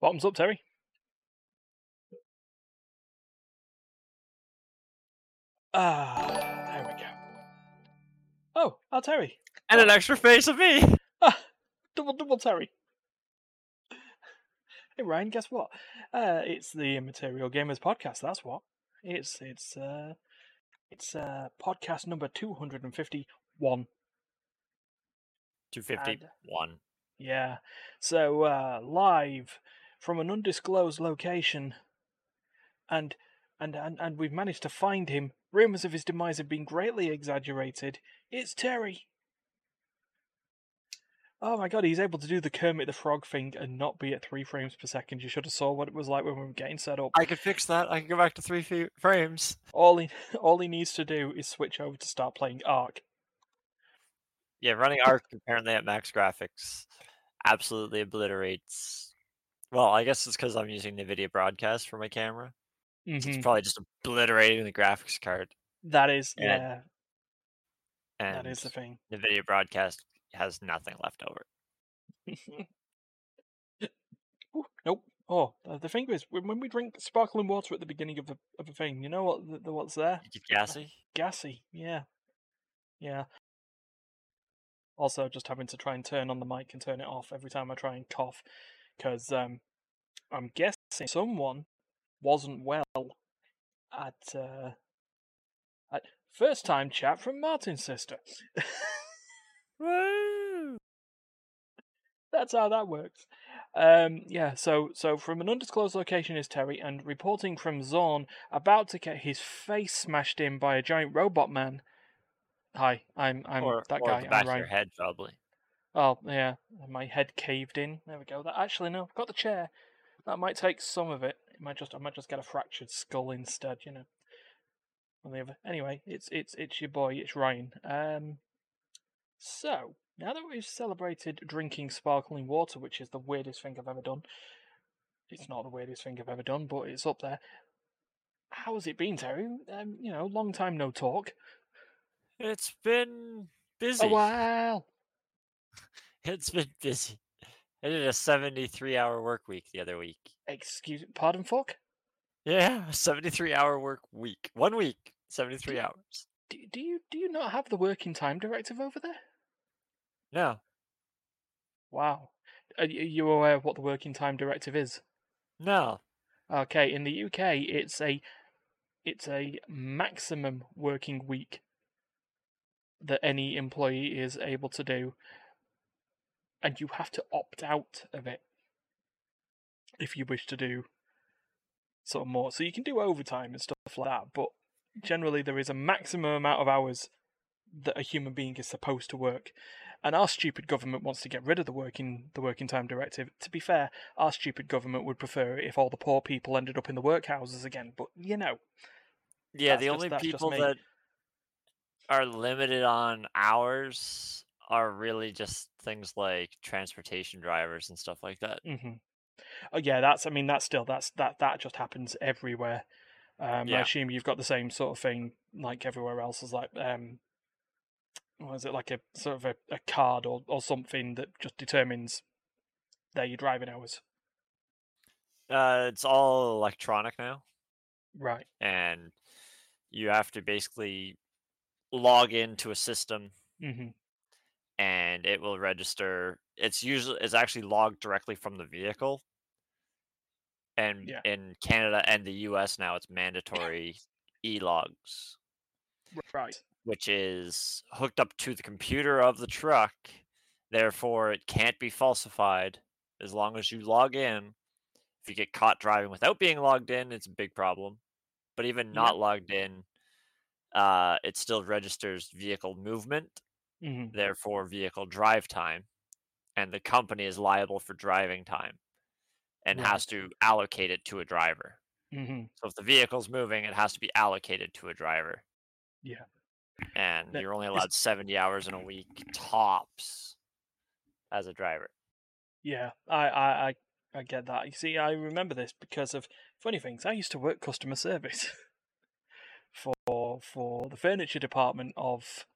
Bottoms up, Terry. Ah, there we go. Oh, our Terry. And an extra face of me. Ah, double, double Terry. Hey Ryan, guess what? Uh, it's the Immaterial Gamers podcast. That's what. It's it's uh, it's uh, podcast number two hundred and fifty-one. 251. Yeah. So uh, live from an undisclosed location, and and and and we've managed to find him. Rumors of his demise have been greatly exaggerated. It's Terry. Oh my god, he's able to do the Kermit the Frog thing and not be at three frames per second. You should have saw what it was like when we were getting set up. I could fix that. I can go back to three fe- frames. All he all he needs to do is switch over to start playing Ark. Yeah, running Ark apparently at max graphics absolutely obliterates. Well, I guess it's because I'm using NVIDIA Broadcast for my camera. Mhm. It's probably just obliterating the graphics card. That is And- yeah, And that is the thing. NVIDIA Broadcast has nothing left over. Ooh, nope. Oh, the thing is, when, when we drink sparkling water at the beginning of a of a thing, you know what the, the what's there? Gassy? Gassy. Yeah, yeah. Also, just having to try and turn on the mic and turn it off every time I try and cough, because um, I'm guessing someone wasn't well at uh, at first time chat from Martin's sister. Woo! That's how that works. Um, yeah, so so from an undisclosed location is Terry, and reporting from Zorn, about to get his face smashed in by a giant robot man. Hi, I'm I'm or that or guy. the back I'm of your head, probably. Oh yeah, my head caved in. There we go. That actually no, I've got the chair. That might take some of it. It might just I might just get a fractured skull instead. You know. On the other, anyway, it's it's it's your boy. It's Ryan. Um. So now that we've celebrated drinking sparkling water, which is the weirdest thing I've ever done. It's not the weirdest thing I've ever done, but it's up there. How has it been, Terry? Um, you know, long time no talk. It's been busy. A while. It's been busy. I did a 73 hour work week the other week. Excuse, pardon, fuck. Yeah, 73 hour work week. One week, 73 Do- hours. Do, do you do you not have the working time directive over there? No. Wow. Are you aware of what the working time directive is? No. Okay, in the UK, it's a it's a maximum working week that any employee is able to do, and you have to opt out of it if you wish to do sort of more. So you can do overtime and stuff like that, but generally there is a maximum amount of hours that a human being is supposed to work. And our stupid government wants to get rid of the working the working time directive. To be fair, our stupid government would prefer it if all the poor people ended up in the workhouses again. But you know, Yeah, the just- only people that are limited on hours are really just things like transportation drivers and stuff like that. hmm oh yeah, that's I mean that's still that's that that just happens everywhere. Um, I assume you've got the same sort of thing like everywhere else. Is like um, was it like a sort of a, a card or or something that just determines their your driving hours? Uh, it's all electronic now, Right. and you have to basically log into a system hmm and it will register it's usually it's actually logged directly from the vehicle. And Yeah. in canada and the us now it's mandatory e-logs. Right. which is hooked up to the computer of the truck therefore it can't be falsified. As long as you log in if you get caught driving without being logged in it's a big problem. But even not logged in uh, it still registers vehicle movement hmm therefore vehicle drive time, and the company is liable for driving time and has to allocate it to a driver. hmm So if the vehicle's moving, it has to be allocated to a driver. Yeah. And Now, you're only allowed 70 hours in a week tops as a driver. Yeah, I, I, I, I get that. You see, I remember this because of funny things. I used to work customer service for for the furniture department of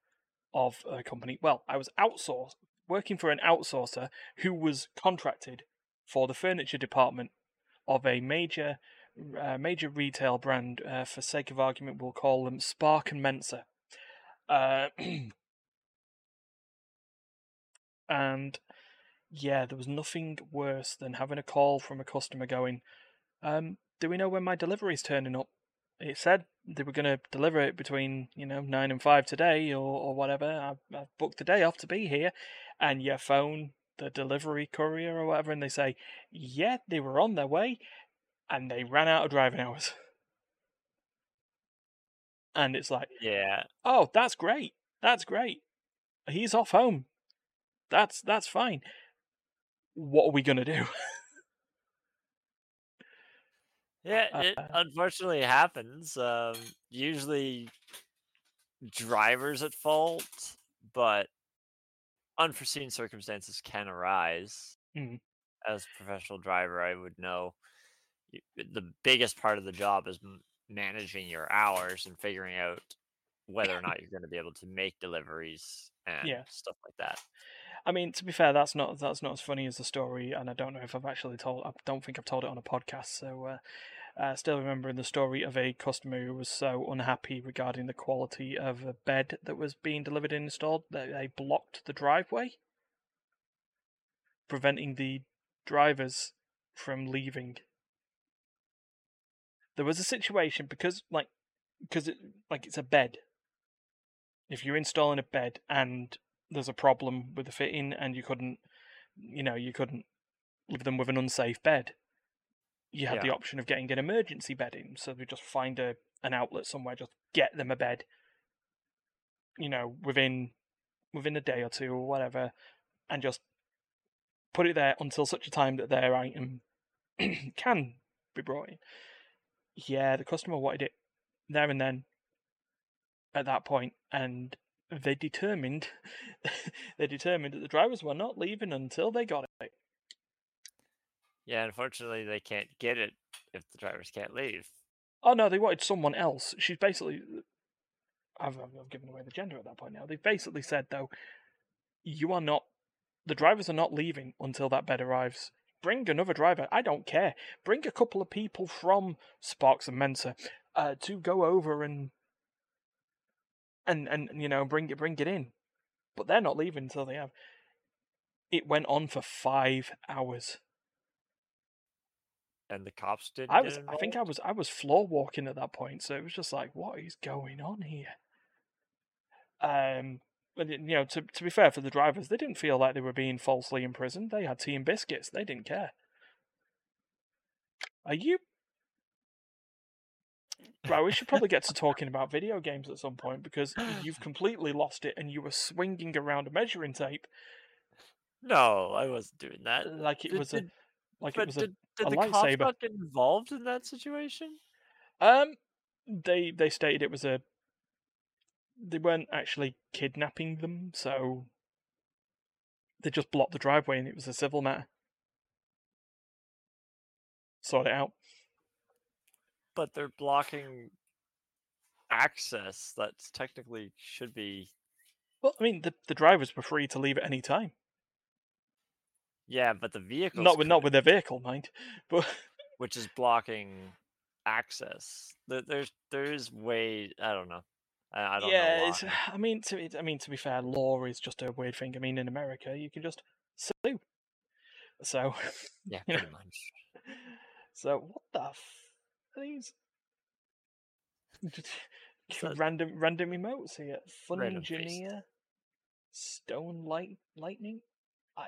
of a company. Well, I was outsourced, working for an outsourcer who was contracted for the furniture department of a major uh, major retail brand. Uh, for sake of argument, we'll call them Spark and Mensa. Uh, and yeah, there was nothing worse than having a call from a customer going, um, "Do we know when my delivery's turning up?" It said they were going to deliver it between you know nine and five today or or whatever. I've, I've booked the day off to be here, and your phone the delivery courier or whatever, and they say, "Yeah, they were on their way, and they ran out of driving hours." And it's like, Yeah. "Oh, that's great. That's great. He's off home. That's that's fine. What are we gonna do?" Yeah, it Uh, unfortunately happens. Um, usually drivers at fault, but unforeseen circumstances can arise. Mhm. As a professional driver, I would know the biggest part of the job is managing your hours and figuring out whether or not you're going to be able to make deliveries and Yeah. stuff like that. I mean, to be fair, that's not that's not as funny as the story, and I don't know if I've actually told. I don't think I've told it on a podcast. So, uh, uh, still remembering the story of a customer who was so unhappy regarding the quality of a bed that was being delivered and installed that they blocked the driveway, preventing the drivers from leaving. There was a situation because, like, because it like it's a bed. If you're installing a bed and there's a problem with the fitting and you couldn't you know you couldn't leave them with an unsafe bed. You had the option of getting an emergency bed in so we just find a an outlet somewhere just get them a bed. You know within within a day or two or whatever and just put it there until such a time that their item can be brought in. Yeah the customer wanted it there and then at that point and they determined they determined that the drivers were not leaving until they got it. Yeah, unfortunately, they can't get it if the drivers can't leave. Oh no, they wanted someone else. She's basically I've, I've I've given away the gender at that point now. They've basically said though, you are not the drivers are not leaving until that bed arrives. Bring another driver. I don't care. Bring a couple of people from Sparks and Mensa uh, to go over and and and you know bring it bring it in. But they're not leaving until they have. It went on for five hours. And the cops didn't. I was I think I was I was floor walking at that point, so it was just like, what is going on here? Um but you know, to to be fair for the drivers, they didn't feel like they were being falsely imprisoned. They had tea and biscuits. They didn't care. Are you Right, we should probably get to talking about video games at some point because you've completely lost it and you were swinging around a measuring tape No, I wasn't doing that. like it Did- was a did- like it was a did, did a the cops lightsaber. not get involved in that situation? Um, they they stated it was a. They weren't actually kidnapping them, so they just blocked the driveway, and it was a civil matter. Sort it out. But they're blocking access that technically should be. Well, I mean, the the drivers were free to leave at any time. Yeah, but the vehicles Not with not with their vehicle, mind. But which is blocking access. There, there's there is way I don't know. I, I don't yeah, know. it's, I mean, to I mean, to be fair, law is just a weird thing. I mean, in America, you can just sue. So, Yeah, know. pretty much. so what the these? So- random random emotes here. Fun engineer, stone light lightning. I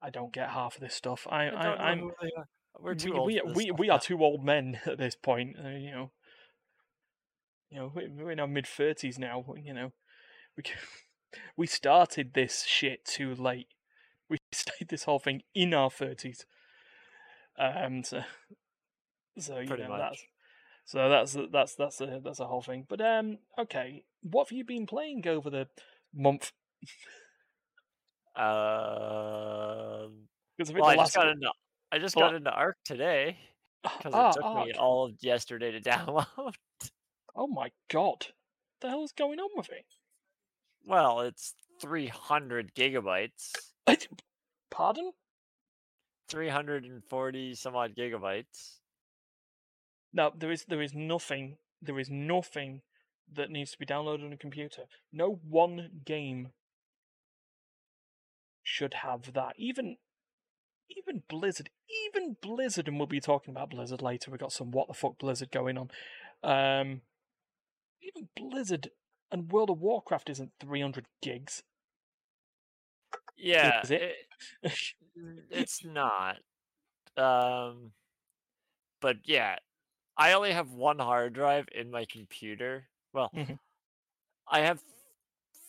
I don't get half of this stuff. I, I I, don't know I'm who they are. We're too we, old. we, we, we are two old men at this point. Uh, you know, you know, we- we're in our mid thirties now. You know, we we started this shit too late. We started this whole thing in our thirties. Um, so, so you Pretty know much. that's so that's that's that's a that's a whole thing. But um, okay, what have you been playing over the month? Um, well, I just got into I just got into Ark today because ah, it took me all of yesterday to download. Oh my god, what the hell is going on with it? Well, it's 300 gigabytes. Pardon? 340 some odd gigabytes. No, there is there is nothing there is nothing that needs to be downloaded on a computer. No one game should have that. Even even Blizzard, even Blizzard, and we'll be talking about Blizzard later. We've got some what the fuck Blizzard going on. Um, even Blizzard and World of Warcraft isn't 300 gigs. Yeah, Is it? it- it's not. Um, but yeah, I only have one hard drive in my computer. Well, Mhm. I have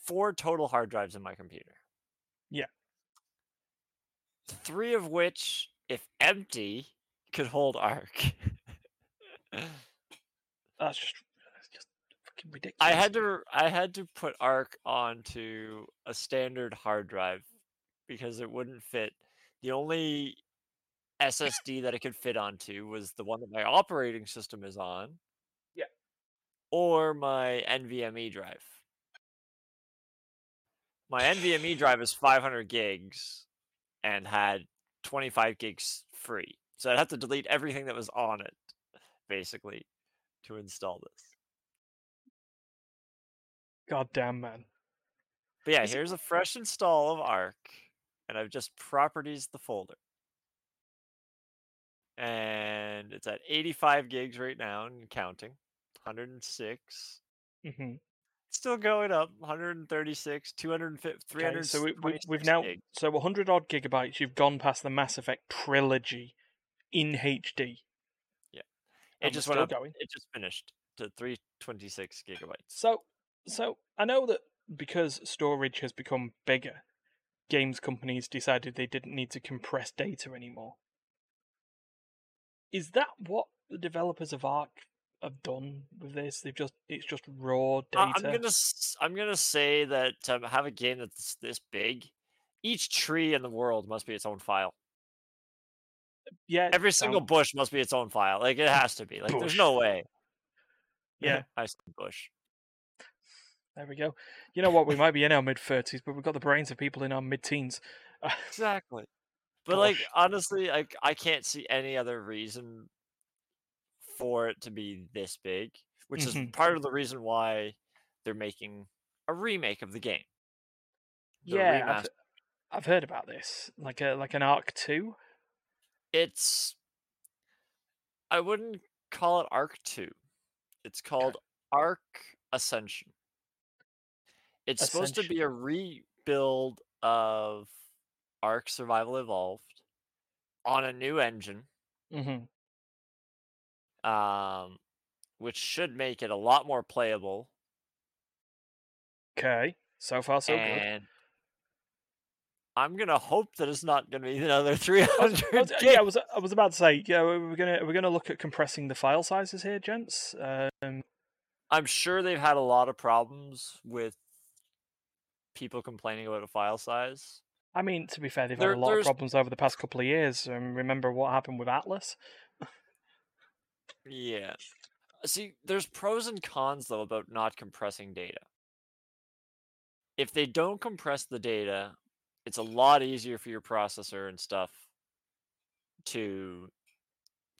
four total hard drives in my computer. Yeah. Three of which, if empty, could hold Ark. That's just just fucking ridiculous. I had to I had to put Ark onto a standard hard drive because it wouldn't fit. The only SSD that it could fit onto was the one that my operating system is on. Yeah. Or my NVMe drive. My NVMe drive is 500 gigs and had 25 gigs free. So I'd have to delete everything that was on it, basically, to install this. God damn man. But yeah, Is it- here's a fresh install of Ark, and I've just properties the folder. And it's at 85 gigs right now and counting. 106. hmm Still going up. 136, 250, Okay, 300. so we, we, we've now so 100 odd gigabytes. You've gone past the Mass Effect trilogy in HD. Yeah. It and just went up. going. It just finished to 326 gigabytes. So, so I know that because storage has become bigger, games companies decided they didn't need to compress data anymore. Is that what the developers of Ark have done with this? They've just it's just raw data. I'm gonna I'm gonna say that to have a game that's this big, each tree in the world must be its own file. yeah, Every single bush must be its own file. Like it has to be. Like Bush. there's no way. Yeah. I said bush. There we go. You know what? We might be in our mid thirties, but we've got the brains of people in our mid teens. Exactly. But like honestly, I I can't see any other reason for it to be this big, which is Mhm. part of the reason why they're making a remake of the game. Yeah, I've. I've heard about this, like a like an Ark two. It's I wouldn't call it Ark 2. It's called Ark Ascension. It's supposed to be a rebuild of Ark Survival Evolved on a new engine, hmm um, which should make it a lot more playable. Okay, so far so good. I'm gonna hope that it's not gonna be another I was- 300 I was- yeah, I was I was about to say, yeah, we're gonna we're gonna look at compressing the file sizes here, gents. Um, I'm sure they've had a lot of problems with people complaining about a file size. I mean, to be fair, they've There- had a lot of problems over the past couple of years. Um, remember what happened with Atlas? Yeah. See, there's pros and cons though about not compressing data. If they don't compress the data, it's a lot easier for your processor and stuff to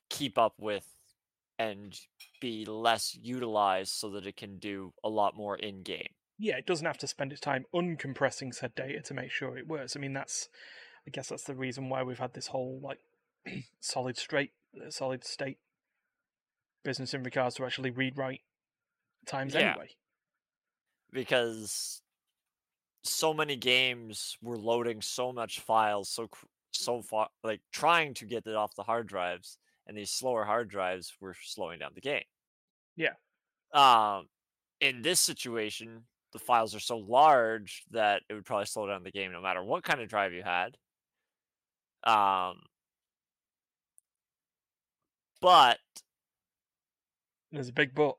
keep up with and be less utilized so that it can do a lot more in game. Yeah, it doesn't have to spend its time uncompressing said data to make sure it works. I mean, that's I guess that's the reason why we've had this whole like solid straight uh, solid state business in regards to actually read write times Yeah. anyway. because so many games were loading so much files so so far like trying to get it off the hard drives and these slower hard drives were slowing down the game Yeah. um in this situation the files are so large that it would probably slow down the game no matter what kind of drive you had um but There's a big but.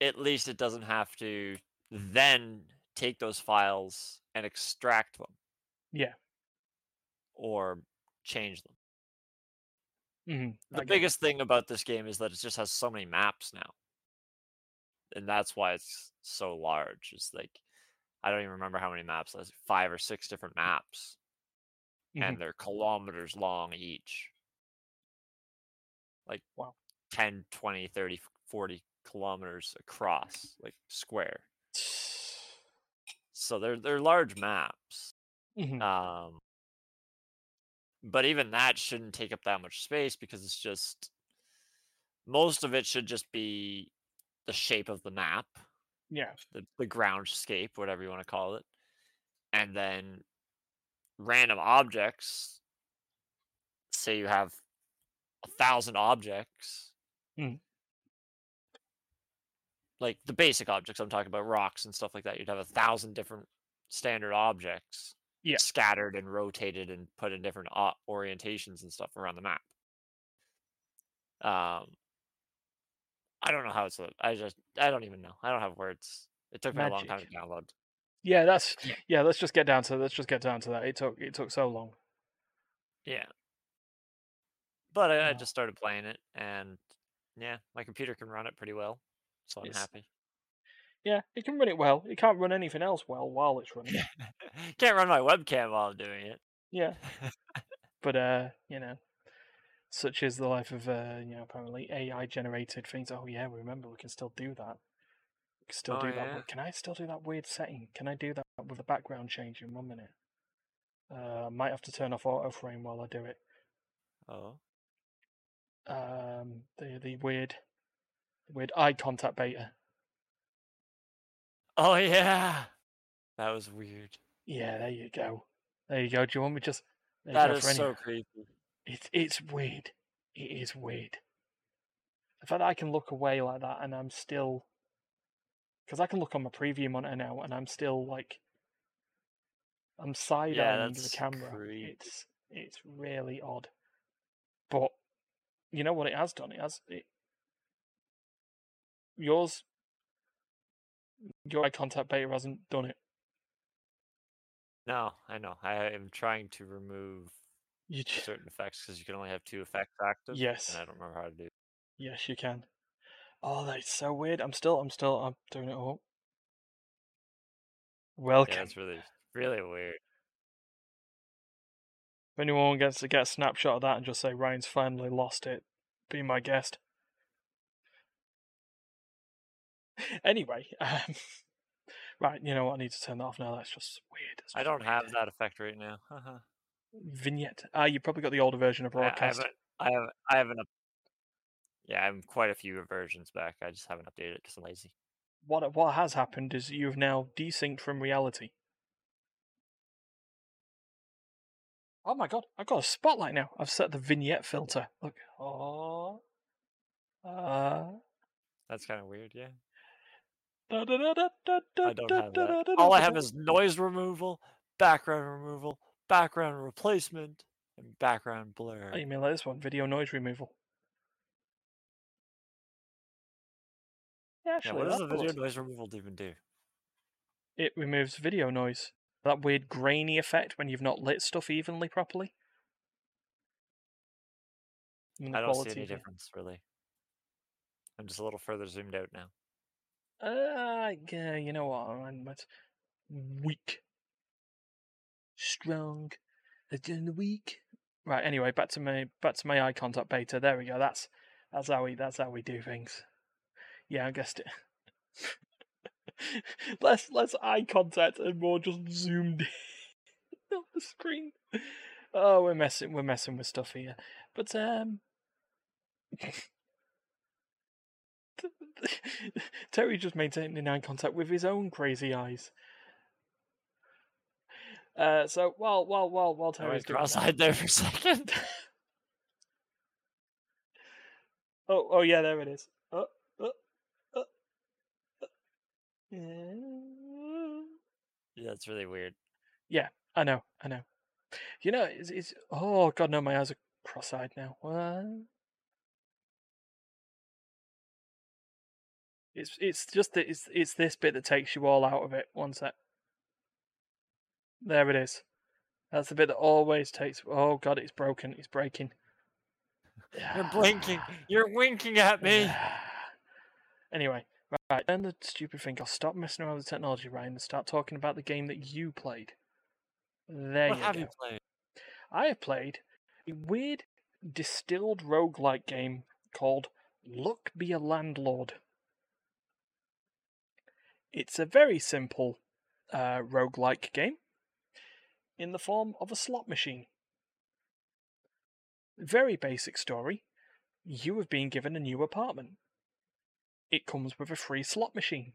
at least it doesn't have to then take those files and extract them Yeah. or change them. hmm The biggest thing about this game is that it just has so many maps now. And that's why it's so large. It's like I don't even remember how many maps. There's five or six different maps. Mhm. and they're kilometers long each. Like Wow. 10, 20, 30, 40 kilometers across, like square. So they're they're large maps. Mhm. Um, but even that shouldn't take up that much space because it's just most of it should just be the shape of the map, Yeah. the, the groundscape, whatever you want to call it, and then random objects. Say you have a thousand objects, Mm. like the basic objects. I'm talking about rocks and stuff like that. You'd have a thousand different standard objects Yeah. scattered and rotated and put in different orientations and stuff around the map. Um, I don't know how it's. I just I don't even know. I don't have words. It took me a long time to download. Yeah, that's Yeah. Let's just get down to let's just get down to that. It took it took so long. Yeah. But I, I just started playing it, and yeah, my computer can run it pretty well, so I'm Yes. happy. Yeah, it can run it well. It can't run anything else well while it's running. Can't run my webcam while I'm doing it. Yeah, but uh, you know, such as the life of uh, you know, apparently AI generated things. Oh yeah, remember we can still do that. We can still Oh, do that. yeah? wi- Can I still do that weird setting? Can I do that with the background change in one minute? Uh, I might have to turn off auto frame while I do it. Oh, Um, the the weird, weird eye contact beta. oh yeah, that was weird. Yeah, there you go. There you go. Do you want me just? That is so creepy. It's it's weird. It is weird. The fact that I can look away like that and I'm still, because I can look on my preview monitor now and I'm still like, I'm side eyeing the camera. creepy. It's it's really odd. But you know what it has done? It has it. Yours, your eye contact beta hasn't done it. No, I know. I am trying to remove You j- certain effects because you can only have two effects active. Yes. and I don't remember how to do. it. Yes, you can. Oh, that's so weird. I'm still, I'm still, I'm doing it all. Welcome. Yeah, it's really, really weird. If anyone gets to get a snapshot of that and just say Ryan's finally lost it, be my guest. Anyway, um, right, you know what? I need to turn that off now. That's just weird. That's I don't have that effect right now. Vignette. Ah, you probably got the older version of I, I broadcast. haven't. I have. I haven't. up- Yeah, I'm quite a few versions back. I just haven't updated it because I'm lazy. What what has happened is you've now desynced from reality. Oh my god, I've got a spotlight now. I've set the vignette filter. Look. Oh. Uh, That's kind of weird. Yeah, I don't have that. All I have is noise removal, background removal, background replacement, and background blur. Oh, you mean like this one? Video noise removal. Yeah, Yeah, what does the video noise removal even do? It removes video noise. That weird grainy effect when you've not lit stuff evenly properly. I don't see any difference really. I'm just a little further zoomed out now. Uh, yeah, you know what? I'm weak, strong, again weak. Right. Anyway, back to my back to my eye contact beta. There we go. That's that's how we that's how we do things. Yeah, I guessed it. less less eye contact and more just zoomed in on the screen. Oh, we're messing we're messing with stuff here, but um. Terry just maintaining eye contact with his own crazy eyes. Uh, so while while while while I Terry's went doing cross-eyed there for a second. oh oh yeah, there it is. Oh, oh, oh, oh. Yeah. yeah, it's really weird. Yeah, I know, I know. You know, it's, it's oh god, no, my eyes are cross-eyed now. What? It's it's just that it's it's this bit that takes you all out of it. One sec. There it is. That's the bit that always takes. Oh god, it's broken. It's breaking. You're blinking. You're winking at me. Anyway, right. Then the stupid thing. I'll stop messing around with the technology, Ryan, and start talking about the game that you played. There What you have go. you played? I have played a weird distilled roguelike game called Luck Be a Landlord. It's a very simple uh, roguelike game in the form of a slot machine. Very basic story. You have been given a new apartment. It comes with a free slot machine.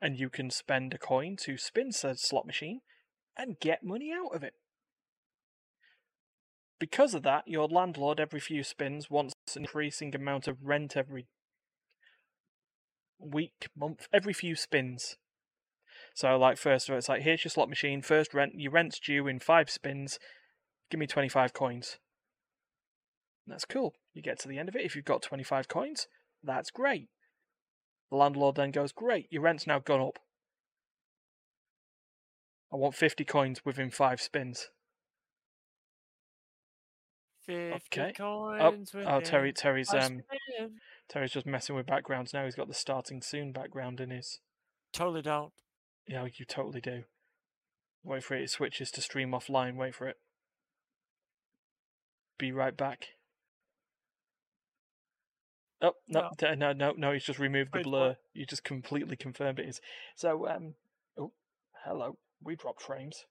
And you can spend a coin to spin said slot machine and get money out of it. Because of that, your landlord every few spins wants an increasing amount of rent every week, month, every few spins. So, like, first, of all, it's like, here's your slot machine, first rent, your rent's due in five spins, give me 25 coins. That's cool. You get to the end of it. If you've got 25 coins, that's great. The landlord then goes, Great, your rent's now gone up. I want 50 coins within five spins. 50 Okay. coins. Oh, Terry, Terry's five um. Terry's just messing with backgrounds now. He's got the starting soon background in his. Totally don't. Yeah, you totally do. Wait for it. It switches to stream offline. Wait for it. Be right back. Oh no, No. no, no, no! He's just removed the blur. You just completely confirmed it is. So, um, oh, hello. We dropped frames.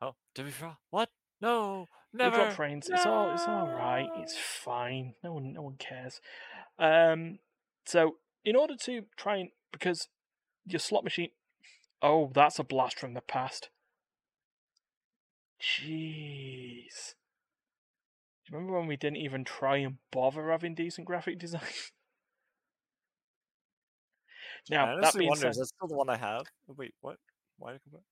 Oh, did we draw? What? No, never. We dropped frames. It's all, it's all right. It's fine. No one, no one cares. Um, so in order to try and because your slot machine. Oh, that's a blast from the past. Jeez. Do you remember when we didn't even try and bother having decent graphic design? Now, that being wonder, said, is that still the one I have? Oh, Wait, what? Why did I come back?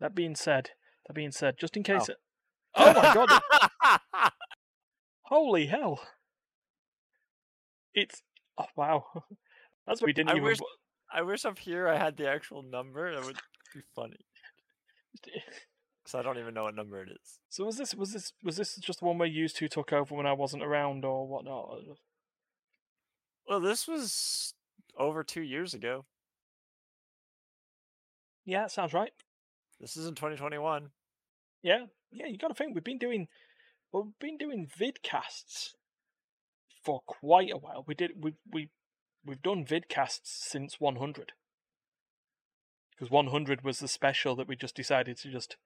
that being said, that being said, just in oh. case Oh. it. Oh my god! Holy hell! It's oh wow. That's what we didn't I even. wish- I wish up here I had the actual number. That would be funny. Because I don't even know what number it is. So was this was this was this just the one where you two took over when I wasn't around or whatnot? Well, this was over two years ago. Yeah, that sounds right. This is in 2021. Yeah, yeah. You got to think we've been doing well, we've been doing vidcasts for quite a while. We did we we we've done vidcasts since 100 because 100 was the special that we just decided to just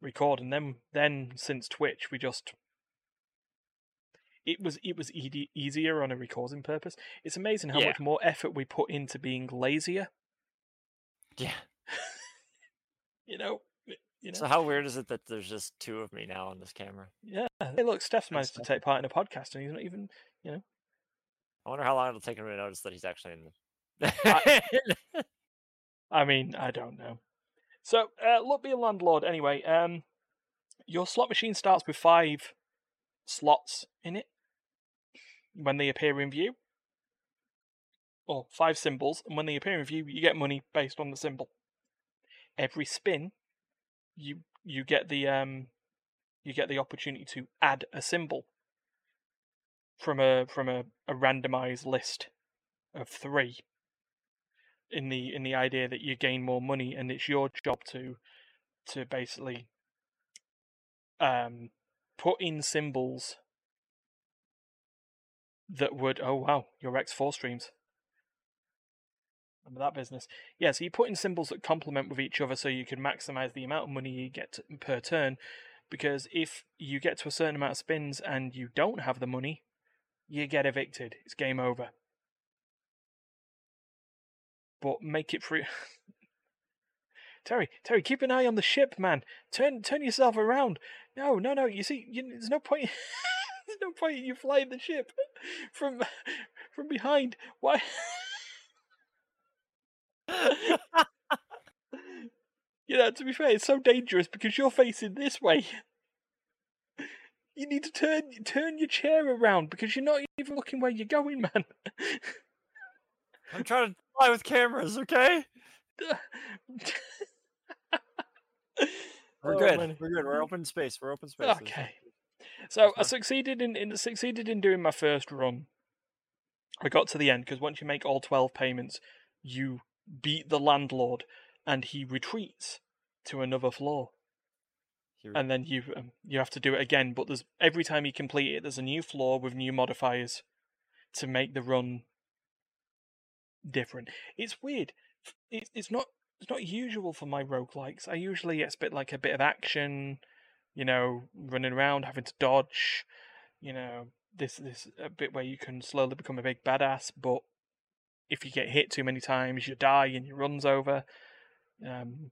record, and then then since Twitch we just it was it was easy, easier on a recording purpose. It's amazing how Yeah. much more effort we put into being lazier. Yeah. You know, you know. So how weird is it that there's just two of me now on this camera? Yeah. Hey, look, Steph's managed to take part in a podcast, and he's not even. I wonder how long it'll take him to notice that he's actually in I- the. I mean, I don't know. So, uh, look, be a landlord anyway. Um, your slot machine starts with five slots in it when they appear in view, or five symbols, and when they appear in view, you get money based on the symbol. Every spin, you you get the um, you get the opportunity to add a symbol from a from a, a randomized list of three in the in the idea that you gain more money and it's your job to to basically um put in symbols that would oh wow your x4 streams. Remember that business. Yeah so you put in symbols that complement with each other so you can maximize the amount of money you get per turn because if you get to a certain amount of spins and you don't have the money you get evicted it's game over but make it free. Terry, Terry, keep an eye on the ship, man. Turn, turn yourself around. No, no, no. You see, you, there's no point. there's no point in you flying the ship from from behind. Why? you know, to be fair, it's so dangerous because you're facing this way. You need to turn turn your chair around because you're not even looking where you're going, man. I'm trying to fly with cameras, okay? We're Oh, good. man. We're good. We're open space. We're open space. Okay. So I succeeded in, in succeeded in doing my first run. I got to the end because once you make all twelve payments, you beat the landlord, and he retreats to another floor. Here- and then you um, you have to do it again. But there's every time you complete it, there's a new floor with new modifiers to make the run different. It's weird. F- It, it's not it's not usual for my roguelikes. I usually expect like a bit of action, you know, running around, having to dodge, you know, this this a bit where you can slowly become a big badass. But if you get hit too many times, you die and your run's over. Um,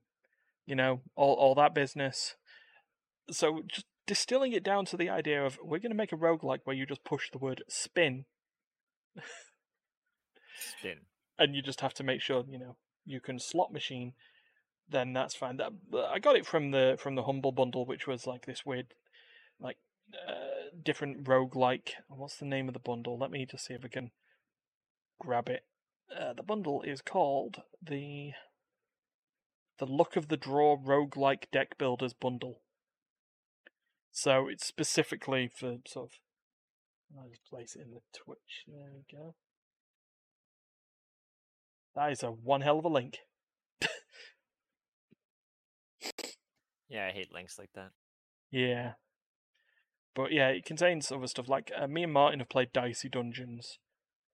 you know, all all that business. So just distilling it down to the idea of we're going to make a roguelike where you just push the word spin. Spin. and you just have to make sure you know you can slot machine then that's fine. That i got it from the from the humble bundle which was like this weird like uh, different roguelike what's the name of the bundle? Let me just see if i can grab it. Uh, the bundle is called the the luck of the draw roguelike deck builders bundle so it's specifically for sort of i'll just place it in the twitch there we go that is a one hell of a link. Yeah, I hate links like that. Yeah. But yeah, it contains other stuff like uh, me and Martin have played Dicey Dungeons.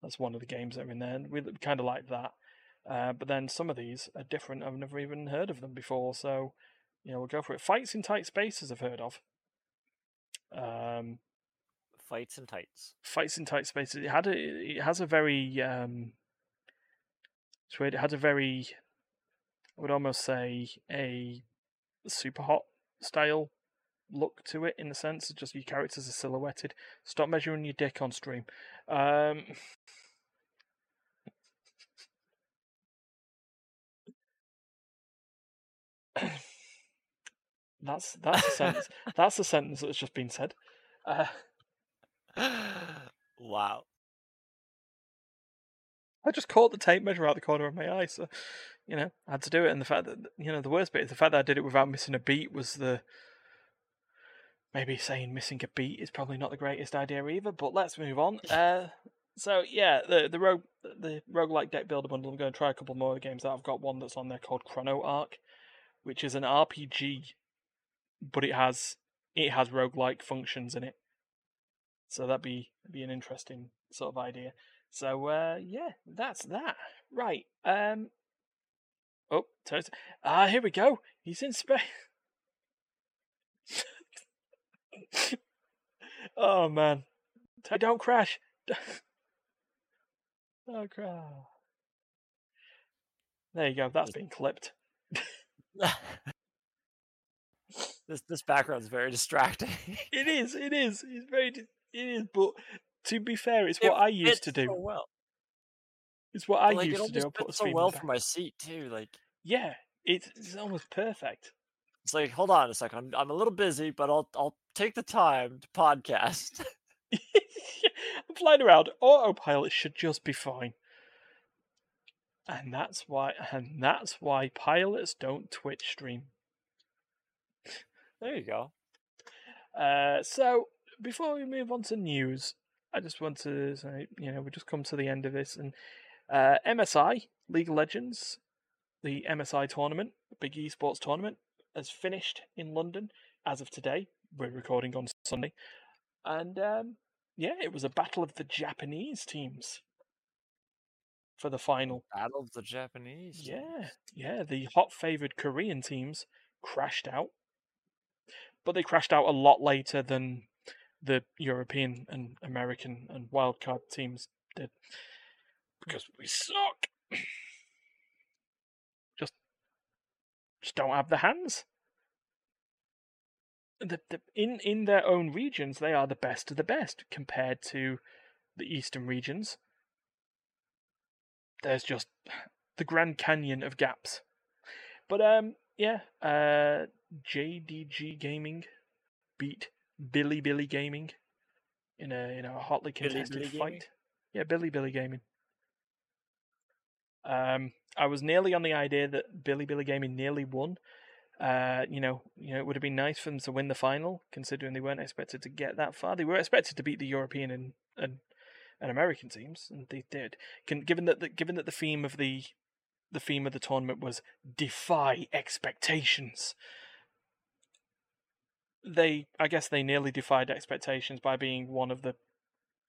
That's one of the games that are in there, and we kind of like that. Uh, but then some of these are different. I've never even heard of them before, so you know we'll go for it. Fights in tight spaces I've heard of. Um, Fights and tights. fights in tight spaces. It had a, it has a very um, it's weird. It had a very, I would almost say a super hot style look to it in the sense of just your characters are silhouetted. Stop measuring your dick on stream. Um, that's that's a sentence. That's a sentence that's just been said. Uh, wow. I just caught the tape measure out the corner of my eye, so you know I had to do it. And the fact that you know the worst bit is the fact that I did it without missing a beat was the maybe saying missing a beat is probably not the greatest idea either. But let's move on. Uh, so yeah, the the rogue the roguelike deck builder bundle. I'm going to try a couple more of the games. that I've got one that's on there called Chrono Ark, which is an RPG, but it has it has roguelike functions in it. So that'd be be an interesting sort of idea. So uh, yeah, that's that. Right. Um. Oh, turns. Ah, here we go. He's in space. oh man, don't crash. Don't crash. There you go. That's been clipped. this this background's very distracting. It is. It is. It's very. It is. But to be fair, it's It what I used to do. so well. It's what I like, used to do. I put so well for my seat too. Like Yeah, it's, it's almost perfect. it's like, hold on a second. I'm I'm a little busy, but I'll I'll take the time to podcast. I'm flying around. Autopilot should just be fine. And that's why and that's why pilots don't Twitch stream. There you go. Uh, so before we move on to news, I just want to say, you know, we just come to the end of this and uh, MSI League of Legends, the MSI tournament, big esports tournament, has finished in London as of today. We're recording on Sunday, and um, yeah, it was a battle of the Japanese teams for the final. Battle of the Japanese. teams. Yeah, yeah, the hot favored Korean teams crashed out, but they crashed out a lot later than the European and American and wildcard teams did because we suck. just, just don't have the hands. The, the, in in their own regions, they are the best of the best compared to the eastern regions. There's just the Grand Canyon of gaps. But um, yeah, uh, JDG Gaming beat Bilibili Gaming in a in a hotly Billy contested Billy fight. Gaming? Yeah, Bilibili Gaming. Um, I was nearly on the idea that Bilibili Gaming nearly won. Uh, you know, you know, it would have been nice for them to win the final, considering they weren't expected to get that far. They were expected to beat the European and and, and American teams, and they did. Can, given that the, given that the theme of the the theme of the tournament was defy expectations. They I guess they nearly defied expectations by being one of the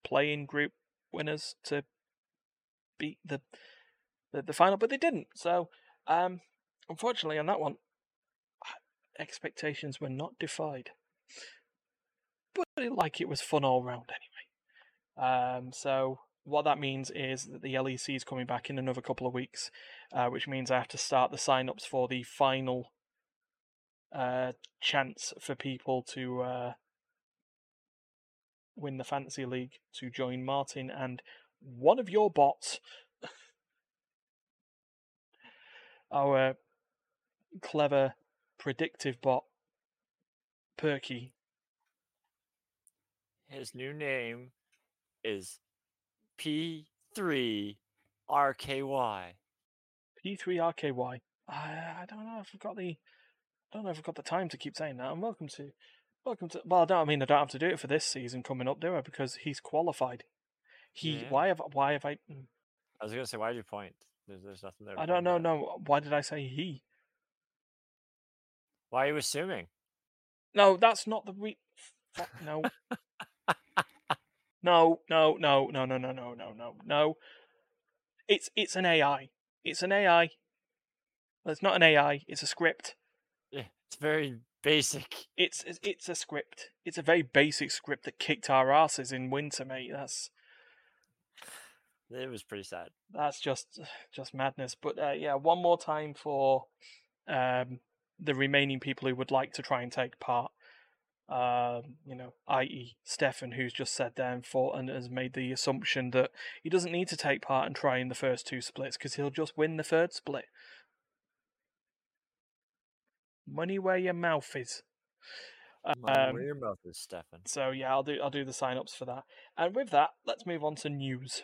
playing group winners to beat the the, the final, but they didn't. So, um, unfortunately, on that one, expectations were not defied. But like it was fun all round anyway. Um, so what that means is that the LEC is coming back in another couple of weeks, uh, which means I have to start the sign-ups for the final uh, chance for people to uh, win the fantasy league to join Martin and one of your bots, our clever predictive bot, Perky. His new name is P3RKY. P3RKY. I, I don't know if I've got the I don't know if I've got the time to keep saying that. And welcome to welcome to well I don't I mean I don't have to do it for this season coming up, do I? Because he's qualified. He Yeah. why have why have I mm, I was gonna say, why did you point? There's, there's nothing there. I don't know at. no why did I say he? Why are you assuming? No, that's not the re no. No, no, no, no, no, no, no, no, no, no. It's it's an AI. It's an AI. Well, it's not an AI. It's a script. It's very basic. It's it's- a script. It's a very basic script that kicked our asses in winter, mate. That's It was pretty sad. that's just just madness. But uh, yeah, one more time for um, the remaining people who would like to try and take part. Um, you know, i.e., Stefan, who's just said there and thought and has made the assumption that he doesn't need to take part and try in the first two splits because he'll just win the third split. Money where your mouth is. Um, where your mouth is, Stefan. So yeah, I'll do I'll do the sign ups for that. And with that, let's move on to news.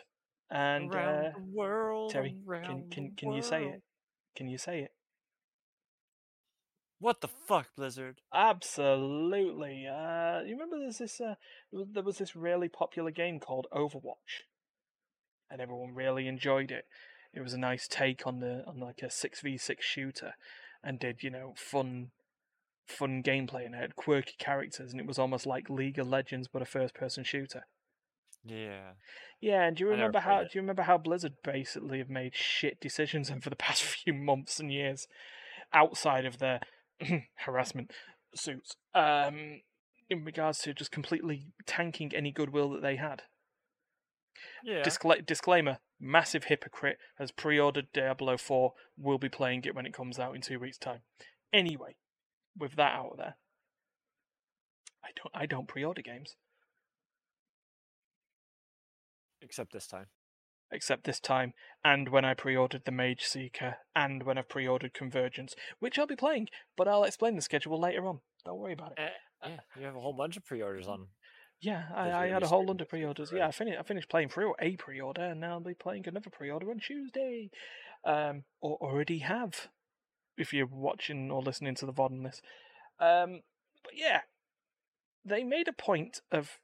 And uh, the world, Terry, can can can you say it? Can you say it? What the fuck, Blizzard? Absolutely. Uh, you remember there's this uh, there was this really popular game called Overwatch, and everyone really enjoyed it. It was a nice take on the on like a six v six shooter, and did you know fun fun gameplay and it had quirky characters, and it was almost like League of Legends but a first person shooter. Yeah. Yeah, and do you remember how? it. Do you remember how Blizzard basically have made shit decisions over the past few months and years, outside of their harassment suits, um, in regards to just completely tanking any goodwill that they had. Yeah. Discla- disclaimer: massive hypocrite has pre-ordered Diablo Four. Will be playing it when it comes out in two weeks' time. Anyway, with that out there, I don't. I don't pre-order games. Except this time. except this time, and when I pre ordered The Mageseeker, and when I've pre ordered Convergence, which I'll be playing, but I'll explain the schedule later on. Don't worry about it. Eh, yeah, you have a whole bunch of pre-orders on. Yeah, I, I had a whole load of pre orders. stuff, Yeah, I finished I finished playing through a pre order, and now I'll be playing another pre order on Tuesday. Um, or already have, if you're watching or listening to the VOD on this. Um, but yeah, they made a point of,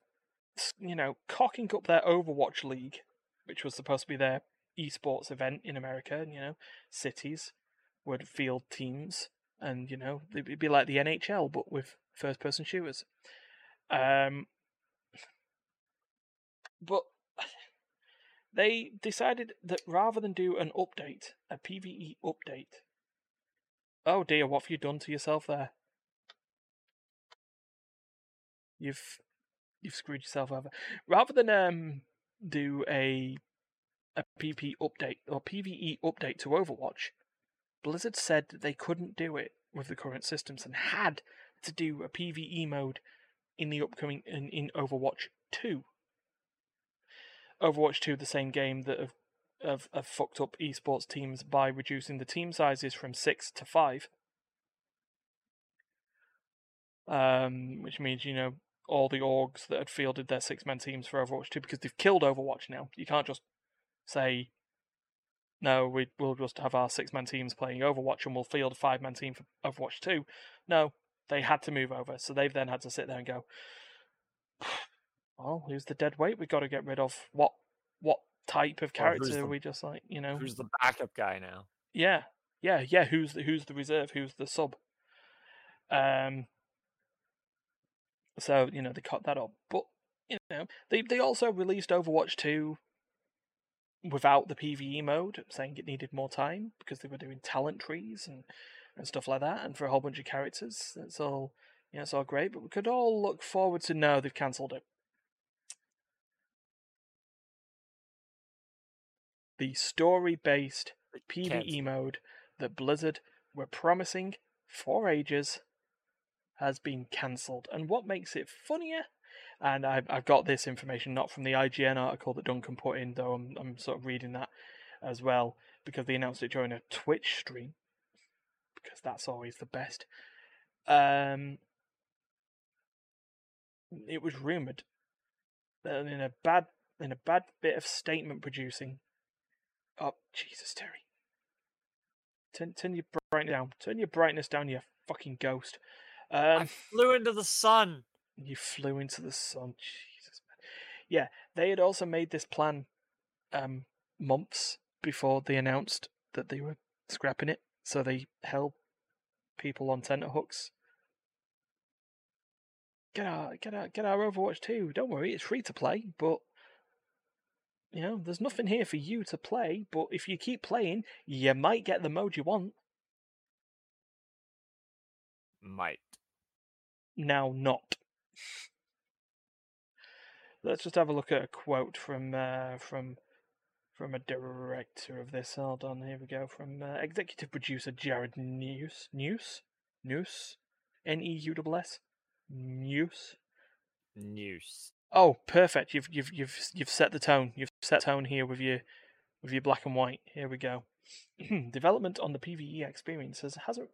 you know, cocking up their Overwatch League, which was supposed to be their esports event in America, and, you know, cities would field teams, and, you know, it'd be like the NHL, but with first person shooters. Um, but they decided that rather than do an update, a PVE update. Oh dear, what have you done to yourself there? You've you've screwed yourself over. Rather than um do a a PP update or PVE update to Overwatch, Blizzard said that they couldn't do it with the current systems and had to do a PVE mode in the upcoming in, in Overwatch 2. Overwatch 2, the same game that have, have, have fucked up esports teams by reducing the team sizes from six to five. Um, which means, you know, all the orgs that had fielded their six man teams for Overwatch 2 because they've killed Overwatch now. You can't just say, no, we, we'll just have our six man teams playing Overwatch and we'll field a five man team for Overwatch 2. No, they had to move over. So they've then had to sit there and go, well, who's the dead weight we got to get rid of? What what type of character the- are we just like, you know? Who's the backup guy now? Yeah, yeah, yeah. Who's the who's the reserve? Who's the sub? Um, So you know they cut that up, but you know they they also released Overwatch two without the PVE mode, saying it needed more time because they were doing talent trees and and stuff like that, and for a whole bunch of characters. It's all you know, it's all great, but we could all look forward to know they've cancelled it. The story based PVE mode that Blizzard were promising for ages has been cancelled. And what makes it funnier, and I've, I've got this information not from the IGN article that Duncan put in, though I'm, I'm sort of reading that as well, because they announced it during a Twitch stream, because that's always the best. Um, it was rumored that in a bad in a bad bit of statement producing. Oh Jesus, Terry! Turn turn your brightness down. Turn your brightness down, you fucking ghost. Um, I flew into the sun. you flew into the sun. Jesus, man. Yeah, they had also made this plan um, months before they announced that they were scrapping it. So they held people on tenterhooks. Get our, get our, get our Overwatch 2. Don't worry, it's free to play, but you know, there's nothing here for you to play. But if you keep playing, you might get the mode you want. Might. now not. Let's just have a look at a quote from uh, from from a director of this. Hold on, here we go. From uh, executive producer Jared Neuss, Neuss, Neuss, N E U S S, Neuss. Neuss. Oh, perfect! You've you've you've you've set the tone. You've set tone here with your with your black and white. Here we go. Development on the PVE experience has hasn't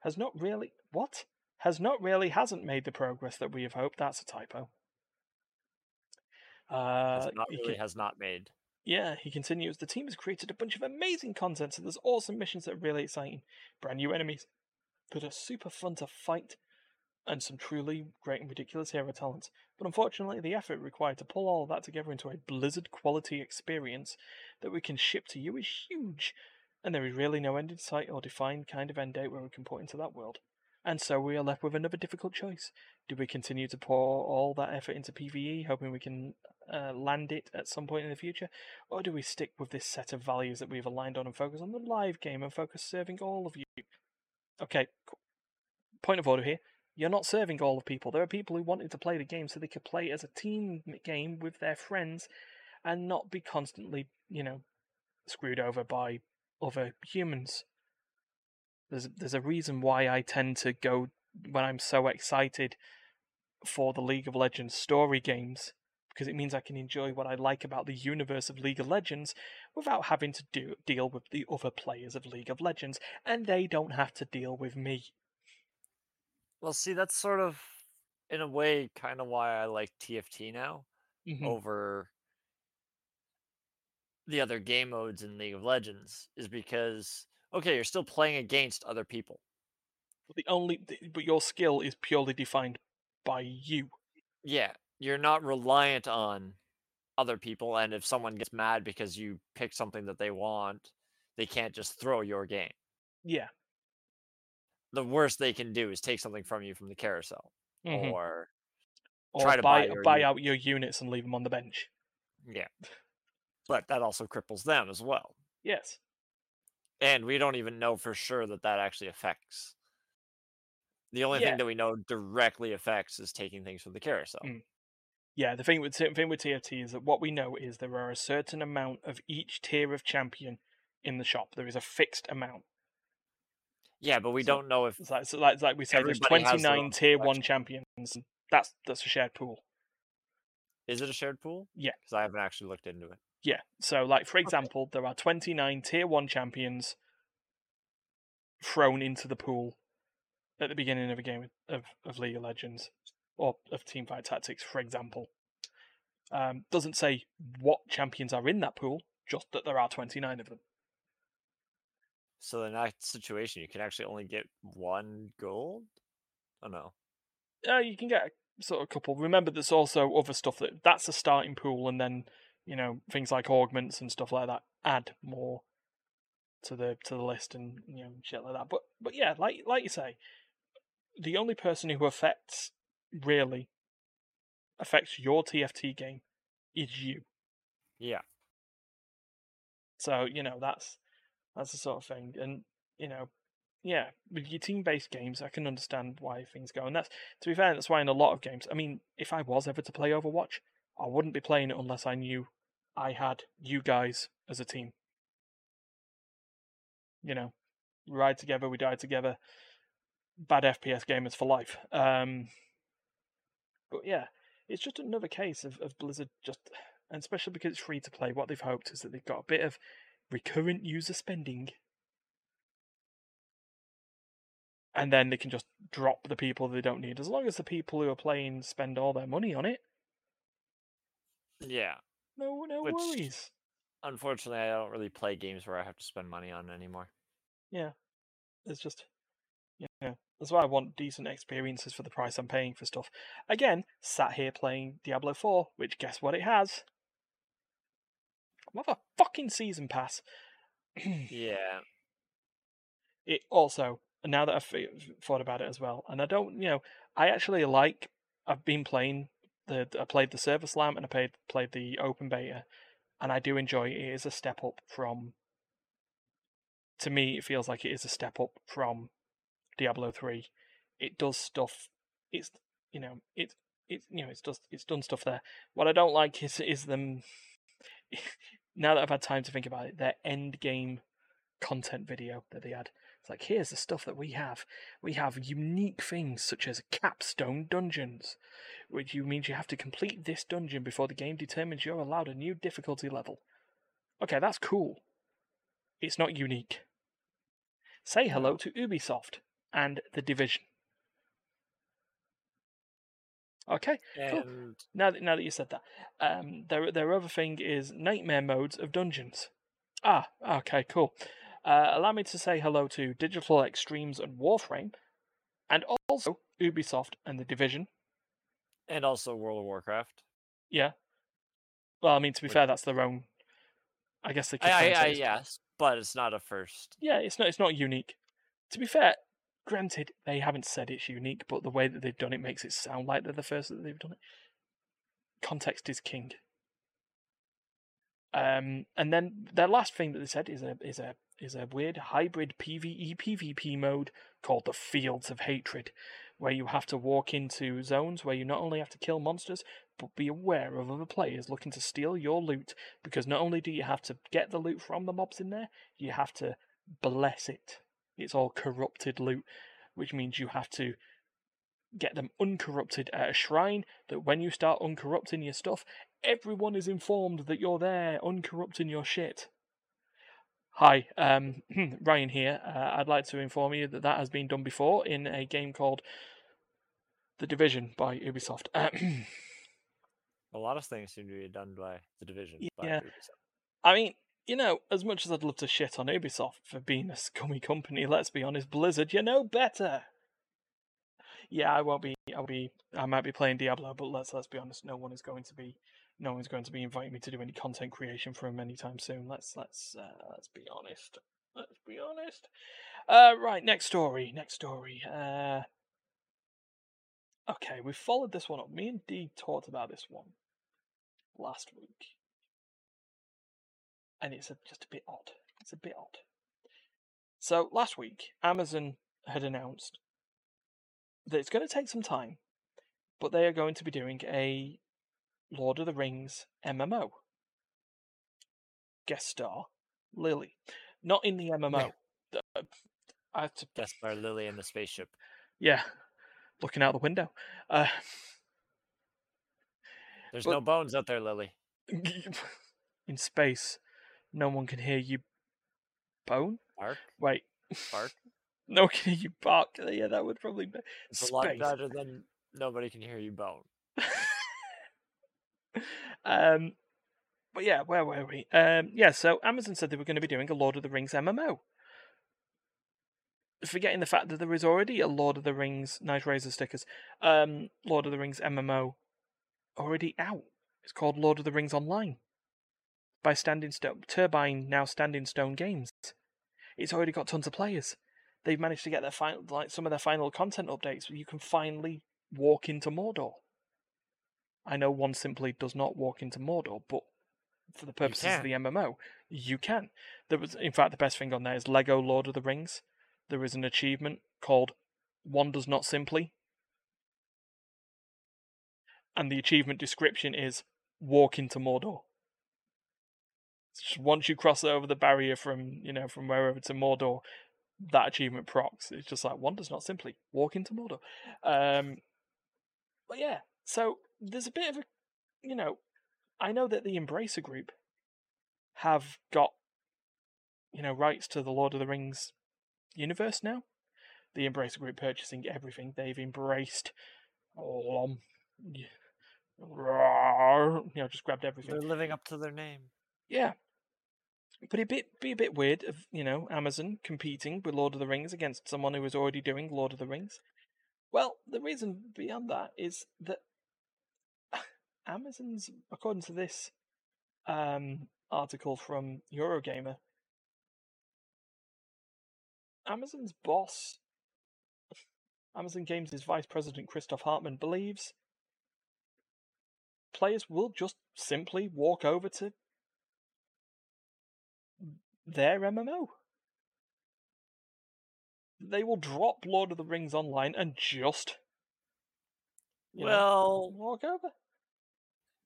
has not really what has not really hasn't made the progress that we have hoped. That's a typo. Uh, Has not really con- has not made. yeah, he continues. The team has created a bunch of amazing content, so there's awesome missions that are really exciting, brand new enemies that are super fun to fight, and some truly great and ridiculous hero talents. But unfortunately, the effort required to pull all that together into a Blizzard quality experience that we can ship to you is huge, and there is really no end in sight or defined kind of end date where we can put into that world. And so we are left with another difficult choice. Do we continue to pour all that effort into PvE, hoping we can uh, land it at some point in the future? Or do we stick with this set of values that we've aligned on and focus on the live game and focus serving all of you? Okay, point of order here. You're not serving all the people. There are people who wanted to play the game so they could play it as a team game with their friends and not be constantly, you know, screwed over by other humans. There's there's a reason why I tend to go when I'm so excited for the League of Legends story games because it means I can enjoy what I like about the universe of League of Legends without having to do deal with the other players of League of Legends and they don't have to deal with me. Well, see, that's sort of, in a way, kind of why I like TFT now Mhm. over the other game modes in League of Legends, is because okay, you're still playing against other people. But the only but your skill is purely defined by you. Yeah, you're not reliant on other people, and if someone gets mad because you pick something that they want, they can't just throw your game. Yeah. The worst they can do is take something from you from the carousel, Mhm. or Or try to buy buy your buy out your units and leave them on the bench. yeah. But that also cripples them as well. Yes. And we don't even know for sure that that actually affects. The only Yeah. thing that we know directly affects is taking things from the carousel. Mm. Yeah, the thing with the thing with TFT is that what we know is there are a certain amount of each tier of champion in the shop. There is a fixed amount. Yeah, but we So- don't know if It's like, so like, like we said, there's Everybody has their 29 own tier one champions. That's that's a shared pool. is it a shared pool. Yeah. because I haven't actually looked into it. Yeah. So, like for example, there are 29 tier one champions thrown into the pool at the beginning of a game of, of League of Legends or of Teamfight Tactics, for example. Um, doesn't say what champions are in that pool, just that there are 29 of them. So in that situation, you can actually only get one gold. Oh no. Uh, you can get a sort of couple. Remember, there's also other stuff that that's a starting pool, and then you know things like augments and stuff like that add more to the to the list and you know shit like that. But but yeah, like like you say, the only person who affects really affects your TFT game is you. Yeah. So you know that's that's the sort of thing, and you know, yeah, with your team-based games, I can understand why things go, and that's to be fair, that's why in a lot of games. I mean, if I was ever to play Overwatch, I wouldn't be playing it unless I knew I had you guys as a team. You know, we ride together, we die together. Bad FPS gamers for life. Um, but yeah, it's just another case of, of Blizzard just, and especially because it's free to play, what they've hoped is that they've got a bit of recurrent user spending. And then they can just drop the people they don't need. As long as the people who are playing spend all their money on it, Yeah. no no Which- worries. Unfortunately, I don't really play games where I have to spend money on anymore. Yeah. It's just yeah. That's why I want decent experiences for the price I'm paying for stuff. Again, sat here playing Diablo 4, which guess what it has? What a fucking season pass. Yeah. it also now that I've thought about it as well, and I don't, you know, I actually like. I've been playing the. I played the Server Slam and I played played the open beta, and I do enjoy it. It is a step up from. To me, it feels like it is a step up from Diablo three. It does stuff. It's you know it it you know it's just it's done stuff there. What I don't like is is them. now that I've had time to think about it, their end game content video that they had. It's like, here's the stuff that we have. We have unique things such as capstone dungeons, which means you have to complete this dungeon before the game determines you're allowed a new difficulty level. Okay, that's cool. It's not unique. Say hello to Ubisoft and The Division. Okay, Cool. Now that now that you said that, um, their their other thing is nightmare modes of dungeons. Ah, okay, cool. Uh, allow me to say hello to Digital Extremes and Warframe, and also Ubisoft and the Division. and also World of Warcraft. Yeah. Well, I mean, to be Which- fair, that's their own. I guess they. I, I, I yes, but it's not a first. Yeah, it's not. It's not unique. To be fair, granted, they haven't said it's unique, but the way that they've done it makes it sound like they're the first that they've done it. Context is king. Um, and then their last thing that they said is a is a is a weird hybrid PVE PvP mode called the Fields of Hatred, where you have to walk into zones where you not only have to kill monsters, but be aware of other players looking to steal your loot. Because not only do you have to get the loot from the mobs in there, you have to bless it. It's all corrupted loot, which means you have to get them uncorrupted at a shrine that when you start uncorrupting your stuff, everyone is informed that you're there uncorrupting your shit. Hi, um, Ryan here. Uh, I'd like to inform you that that has been done before in a game called The Division by Ubisoft. A lot of things seem to be done by the division. by Yeah. I mean, you know, as much as I'd love to shit on Ubisoft for being a scummy company, let's be honest, Blizzard, you know better. Yeah, I won't be. I'll be. I might be playing Diablo, but let's let's be honest. No one is going to be. No one's going to be inviting me to do any content creation for them anytime soon. Let's let's uh, let's be honest. Let's be honest. Uh, right, next story. Next story. Uh, okay, we followed this one up. Me and Dee talked about this one last week and it's a, just a bit odd. It's a bit odd. So last week, Amazon had announced that it's going to take some time, but they are going to be doing a Lord of the Rings MMO. Guest star Lily, not in the MMO. Uh, I have to, Guess by Lily in the spaceship. yeah, looking out the window. Uh, There's But- no bones out there, Lily. in space, no one can hear you. Bone? Bark, Wait, bark. no one can hear you bark. Yeah, that would probably be. It's a lot better than nobody can hear you bone. um, but yeah, where were we? Um, yeah, so Amazon said they were going to be doing a Lord of the Rings MMO. Forgetting the fact that there is already a Lord of the Rings Night Razor stickers, um, Lord of the Rings MMO already out. It's called Lord of the Rings Online by Standing Stone Turbine, now Standing Stone Games. It's already got tons of players. They've managed to get their final, like some of their final content updates. Where you can finally walk into Mordor. I know one simply does not walk into Mordor, but for the purposes of the MMO, you can. There was, in fact, the best thing on there is Lego Lord of the Rings. There is an achievement called "One Does Not Simply," and the achievement description is "Walk into Mordor." Once you cross over the barrier from you know from wherever to Mordor, that achievement procs. It's just like one does not simply walk into Mordor. Um, but yeah, so there's a bit of a, you know, I know that the Embracer Group have got, you know, rights to the Lord of the Rings universe now. The Embracer Group purchasing everything. They've embraced, um, you know, just grabbed everything. They're living up to their name. Yeah. But it'd be, be a bit weird of, you know, Amazon competing with Lord of the Rings against someone who was already doing Lord of the Rings. Well, the reason beyond that is that Amazon's, according to this um, article from Eurogamer, Amazon's boss, Amazon Games' vice president Christoph Hartmann, believes players will just simply walk over to their MMO. They will drop Lord of the Rings online and just you know, Well, walk over.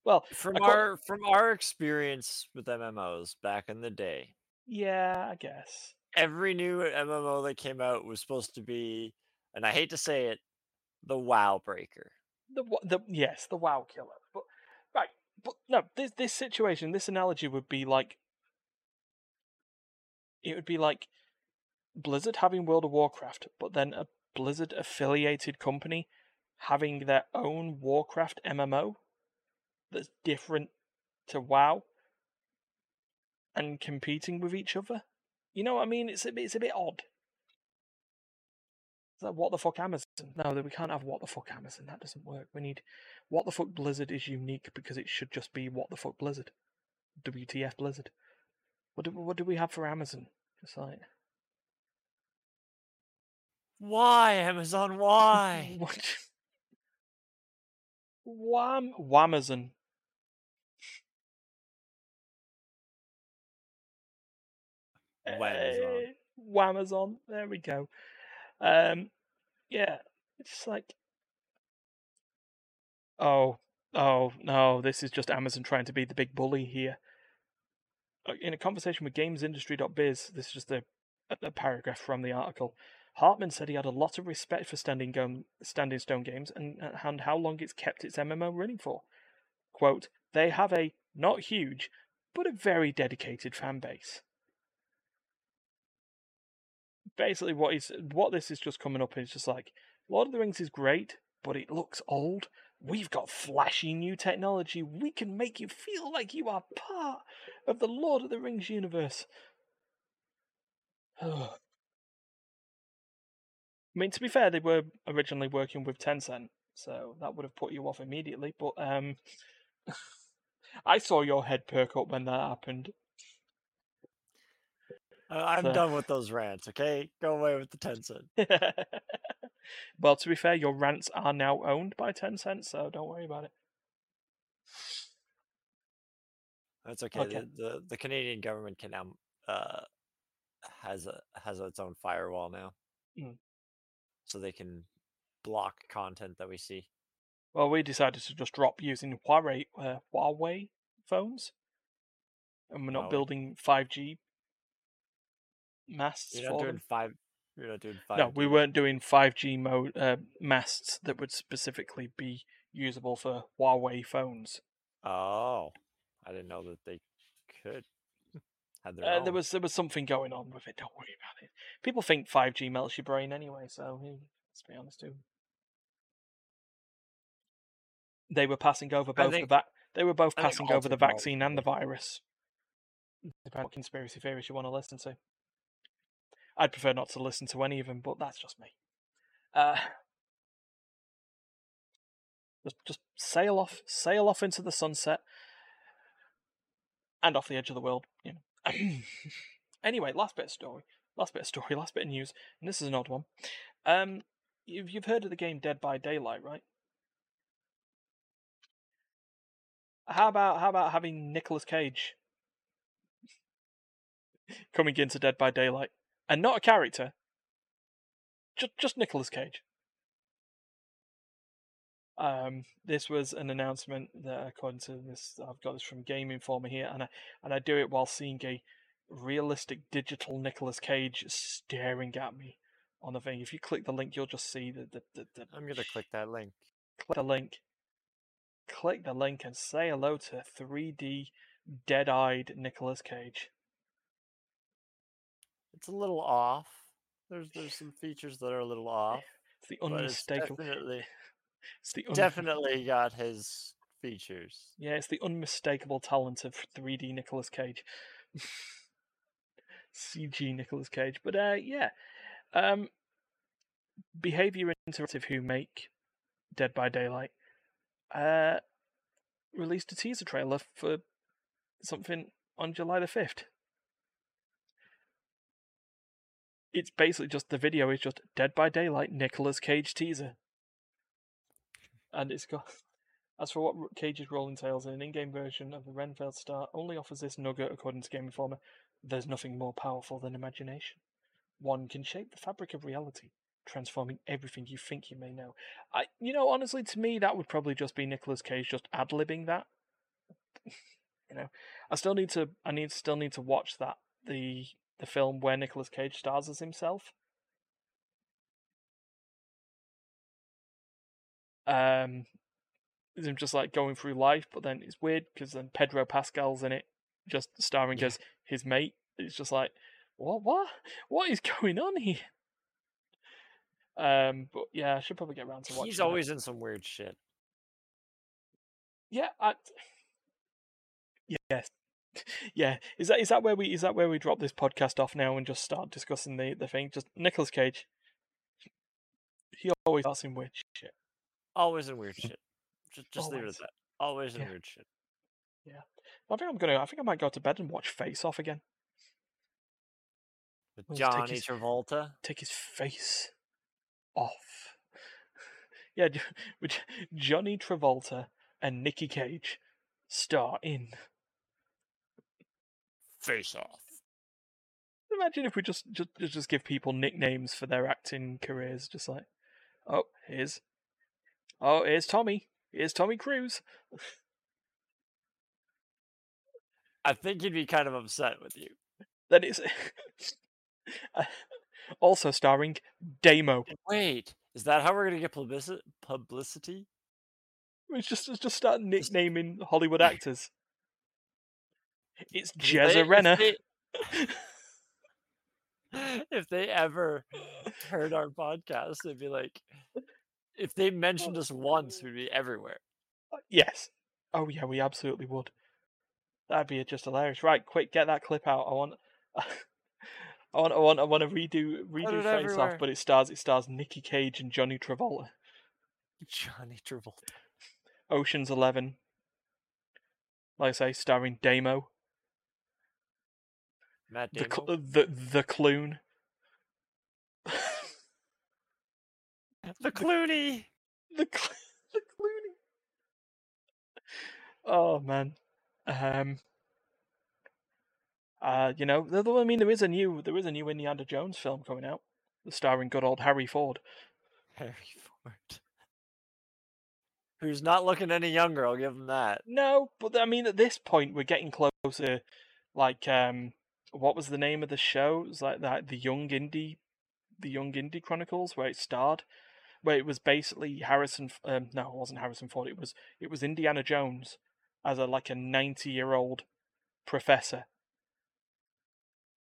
Well, from our from our experience with MMOs back in the day, yeah, I guess. every new MMO that came out was supposed to be, and I hate to say it, the WoW breaker. The the yes, the WoW killer. But right, but no, this this situation, this analogy would be like it would be like Blizzard having World of Warcraft, but then a Blizzard affiliated company having their own Warcraft MMO that's different to WoW and competing with each other. You know what I mean? It's a bit, it's a bit odd. It's like, what the fuck Amazon? No, we can't have what the fuck Amazon. That doesn't work. We need what the fuck Blizzard is unique because it should just be what the fuck Blizzard. WTF Blizzard. What do what do we have for Amazon? Just like Why Amazon? Why? what? Wham Wamazon. Whamazon. Eh, Wamazon. There we go. Um, yeah, it's just like, oh, oh no, this is just Amazon trying to be the big bully here. Uh, In a conversation with GamesIndustry.biz, this is just a, a, paragraph from the article. Hartmann said he had a lot of respect for Standing, Go- Standing Stone Games and, and how long it's kept its MMO running for. Quote, they have a not huge, but a very dedicated fan base. Basically, what is what this is just coming up is just like Lord of the Rings is great, but it looks old. We've got flashy new technology. We can make you feel like you are part of the Lord of the Rings universe. I mean, to be fair, they were originally working with Tencent, so that would have put you off immediately. But um, I saw your head perk up when that happened. Uh, I'm So- done with those rants. Okay, go away with the Tencent. well, to be fair, your rants are now owned by Tencent, so don't worry about it. That's okay. Okay. The, the the Canadian government can now uh has a has its own firewall now, Mm. so they can block content that we see. Well, we decided to just drop using Huawei uh, Huawei phones, and we're not Huawei. building five G masts You're not for doing them. five. You're not doing five. No, we weren't doing five G mode uh, masts that would specifically be usable for Huawei phones. Oh, I didn't know that they could. Had their Uh, own. there was there was something going on with it. Don't worry about it. People think five G melts your brain anyway, so let's be honest too. They were passing over both think- the vac. They were both I passing over the vaccine and the virus. Depending what conspiracy theories you want to listen to. I'd prefer not to listen to any of them, but that's just me. Uh, just just sail off, sail off into the sunset, and off the edge of the world. You know. anyway, last bit of story, last bit of story, last bit of news, and this is an odd one. Um, you've you've heard of the game Dead by Daylight, right? How about how about having Nicolas Cage coming into Dead by Daylight and not a character, just just Nicolas Cage. Um, this was an announcement that, according to this, I've got this from Game Informer here, and I and I do it while seeing a realistic digital Nicolas Cage staring at me on the thing. If you click the link, you'll just see the the, the, the I'm gonna click that link. click the link. Click the link and say hello to 3D dead-eyed Nicolas Cage. It's a little off. There's there's some features that are a little off, It's the but it's unmistakable. definitely It's the un- definitely got his features. Yeah, it's the unmistakable talent of 3D Nicolas Cage. CG Nicolas Cage. But uh yeah. Um Behaviour Interactive who make Dead by Daylight uh released a teaser trailer for something on July the 5th. It's basically just the video is just Dead by Daylight Nicolas Cage teaser. And it's got as for what Cage's role entails in an in-game version of the Renfield Star only offers this nugget according to Game Informer, there's nothing more powerful than imagination. One can shape the fabric of reality, transforming everything you think you may know. I you know, honestly to me that would probably just be Nicolas Cage just ad-libbing that. you know. I still need to I need still need to watch that the the film where Nicolas Cage stars as himself. Um is him just like going through life, but then it's weird because then Pedro Pascal's in it, just starring Yeah. as his mate. It's just like, what, what, what is going on here? Um, but yeah, I should probably get around to watching. He's it. always in some weird shit. yeah, I, yes, yeah. Is that is that where we is that where we drop this podcast off now and just start discussing the the thing? Just Nicolas Cage. He always starts in weird shit. Always in weird shit. Just just leave it Always. at that. Always in Yeah. weird shit. Yeah, I think I'm gonna. I think I might go to bed and watch Face Off again. With Let's take Johnny his- Travolta. take his face off. yeah, with Johnny Travolta and Nicky Cage star in. Face off. Imagine if we just just just give people nicknames for their acting careers, just like, oh, here's, oh, here's Tommy, here's Tommy Cruise. I think he'd be kind of upset with you. That is, also starring Damo. Wait, is that how we're gonna get publici- publicity? It's just it's just start nicknaming Hollywood actors. It's 'Cause if they- if they- if they ever heard our podcast, they'd be like, if they mentioned us once, we'd be everywhere. Uh, yes. Oh yeah, we absolutely would. That'd be just hilarious. Right, quick, get that clip out. I want, I want, I want, I want to redo redo Face everywhere. Off, but it stars it stars Nicky Cage and Johnny Travolta. Johnny Travolta. Ocean's Eleven. Like I say, starring Damo, Matt the Damon. cl- the the Clune. the Clooney. the Cl- the Clooney. Oh man, um, uh, you know, th- th- I mean, there is a new there is a new Indiana Jones film coming out, starring good old Harry Ford. Harry Ford. Who's not looking any younger, I'll give him that. No, but I mean, at this point, we're getting closer. Like, um, what was the name of the show? It was like that, the Young Indie, the Young Indie Chronicles, where it starred, where it was basically Harrison. Um, no, it wasn't Harrison Ford. It was it was Indiana Jones as a like a ninety year old professor.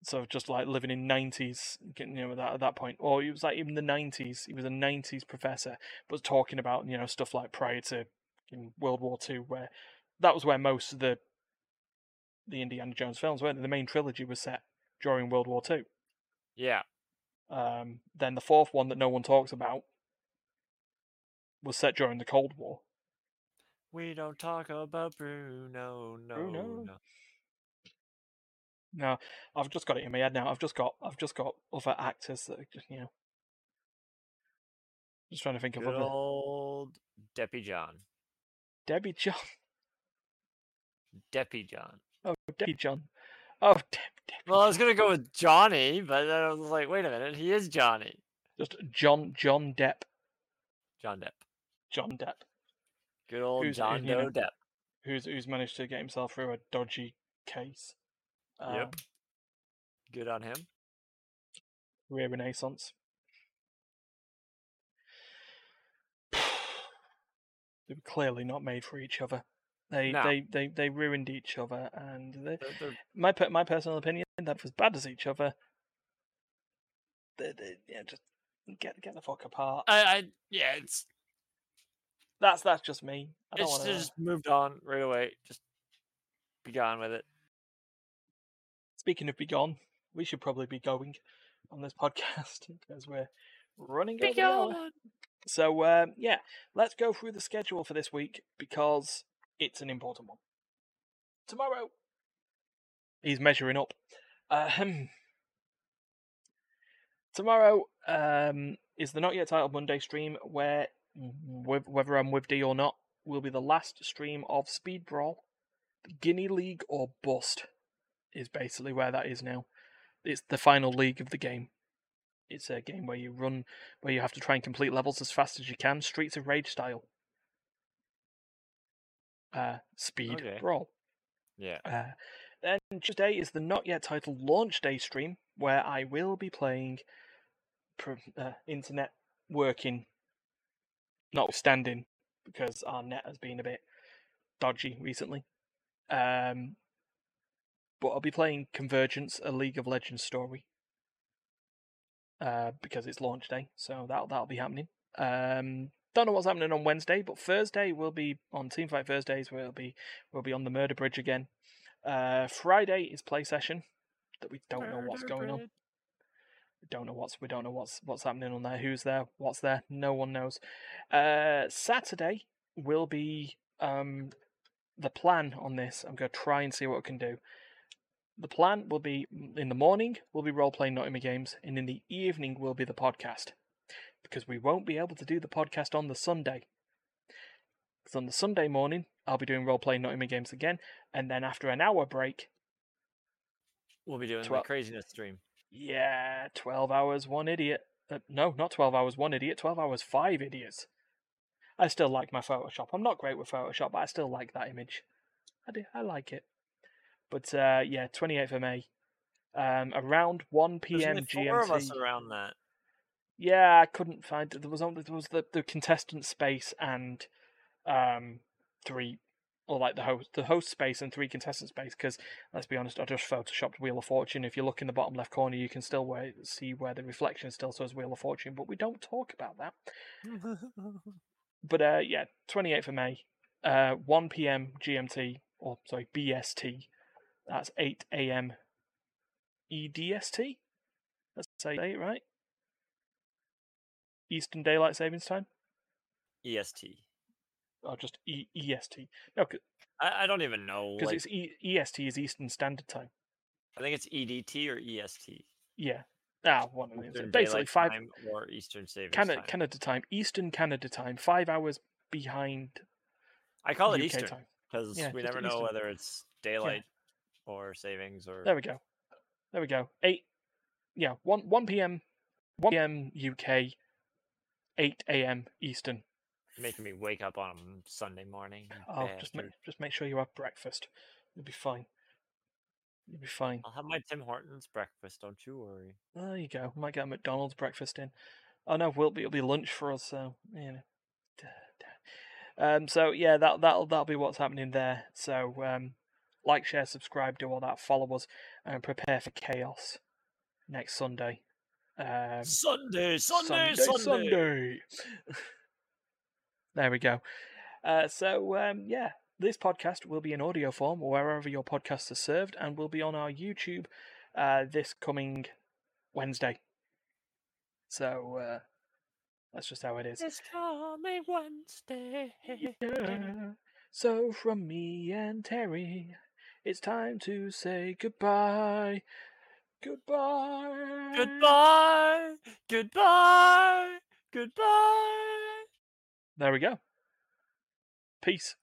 So just like living in nineties, you know, at that at that point, or he was like even the nineties. He was a nineties professor, but talking about you know stuff like prior to in World War Two, where that was where most of the the Indiana Jones films weren't The main trilogy was set during World War Two. Yeah. Um, then the fourth one that no one talks about was set during the Cold War. We don't talk about Bruno, no, Bruno. no. Now I've just got it in my head. Now I've just got I've just got other actors that are just you know. Just trying to think of Good other old Deppy John. Debbie John. Deppy John. Oh, Deppy John. Oh, Depp, Deppy. Well, I was gonna go with Johnny, but then I was like, wait a minute, he is Johnny. Just John John Depp. John Depp. John Depp. Good old Who's- John you know, Depp. Who's who's managed to get himself through a dodgy case. Um, Yep. Good on him. Rear Renaissance. they were clearly not made for each other. They No. they, they they ruined each other, and they, They're- they're- my my personal opinion, they're as bad as each other. They, they, yeah, just get get the fuck apart. I, I yeah, it's That's that's just me. I don't it's want to. just moved on right away. Just be gone with it. Speaking of be gone, we should probably be going on this podcast because we're running Be over the hour. gone. So um, yeah, let's go through the schedule for this week because it's an important one. Tomorrow, he's measuring up. Um, tomorrow um, is the not yet titled Monday stream where, whether I'm with D or not, will be the last stream of Speed Brawl, Guinea League or bust. Is basically where that is now. It's the final league of the game. It's a game where you run, where you have to try and complete levels as fast as you can, Streets of Rage style. Uh, speed Okay. brawl. Yeah. Uh, then Tuesday is the not yet titled launch day stream where I will be playing pro- uh, internet working, notwithstanding, because our net has been a bit dodgy recently. Um, but I'll be playing Convergence, a League of Legends story, uh, because it's launch day, so that'll that'll be happening. Um, don't know what's happening on Wednesday, but Thursday we'll be on Teamfight Thursdays. Where it'll be we'll be on the Murder Bridge again. Uh, Friday is play session that we don't know what's Murder going on. Bridge. We don't know what's we don't know what's what's happening on there. Who's there? What's there? No one knows. Uh, Saturday will be um the plan on this. I'm going to try and see what I can do. The plan will be in the morning we'll be role playing Nottingham games, and in the evening will be the podcast because we won't be able to do the podcast on the Sunday. Because on the Sunday morning I'll be doing role playing Nottingham games again, and then after an hour break, We'll be doing Twelve- the craziness stream. yeah, twelve hours, one idiot. Uh, no, not twelve hours, one idiot. Twelve hours, five idiots. I still like my Photoshop. I'm not great with Photoshop, but I still like that image. I do. I like it. But uh, yeah, 28th of May, um, around 1 There's p.m. only four of us GMT. around that. Yeah, I couldn't find there was only there was the, the contestant space and um three or like the host the host space and three contestant space because let's be honest I just photoshopped Wheel of Fortune if you look in the bottom left corner you can still where, see where the reflection still says Wheel of Fortune but we don't talk about that but uh yeah 28th of May uh 1 p.m. GMT or sorry BST that's 8 a.m. EDST let's say it right Eastern Daylight Savings Time EST. or just e- EST? No, I, I don't even know. because Like, it's e- EST is Eastern Standard Time. I think it's EDT or EST. Yeah, ah, one of these. Basically, five Time or Eastern Savings Canada Time. Canada time, Eastern Canada time, five hours behind I call it UK Eastern because Yeah, we never know Eastern. whether it's daylight or savings or. There we go. There we go. Eight. Yeah, one one p.m. one p.m. UK, eight a.m. Eastern. making me wake up on Sunday morning. Oh, just make just make sure you have breakfast. You'll be fine. You'll be fine. I'll have my Tim Hortons breakfast. Don't you worry. There you go. Might get a McDonald's breakfast in. Oh no, will be it'll be lunch for us. So you know. Um. So yeah, that that'll that'll be what's happening there. So um, like, share, subscribe, do all that. Follow us and prepare for chaos next Sunday. Um, Sunday, Sunday, Sunday, Sunday. Sunday. there we go. Uh, so um, yeah, this podcast will be in audio form wherever your podcasts are served, and will be on our YouTube uh, this coming Wednesday. So uh, that's just how it is. It's coming Wednesday. Yeah. So from me and Terry, it's time to say goodbye. Goodbye. Goodbye, goodbye, goodbye. There we go. Peace.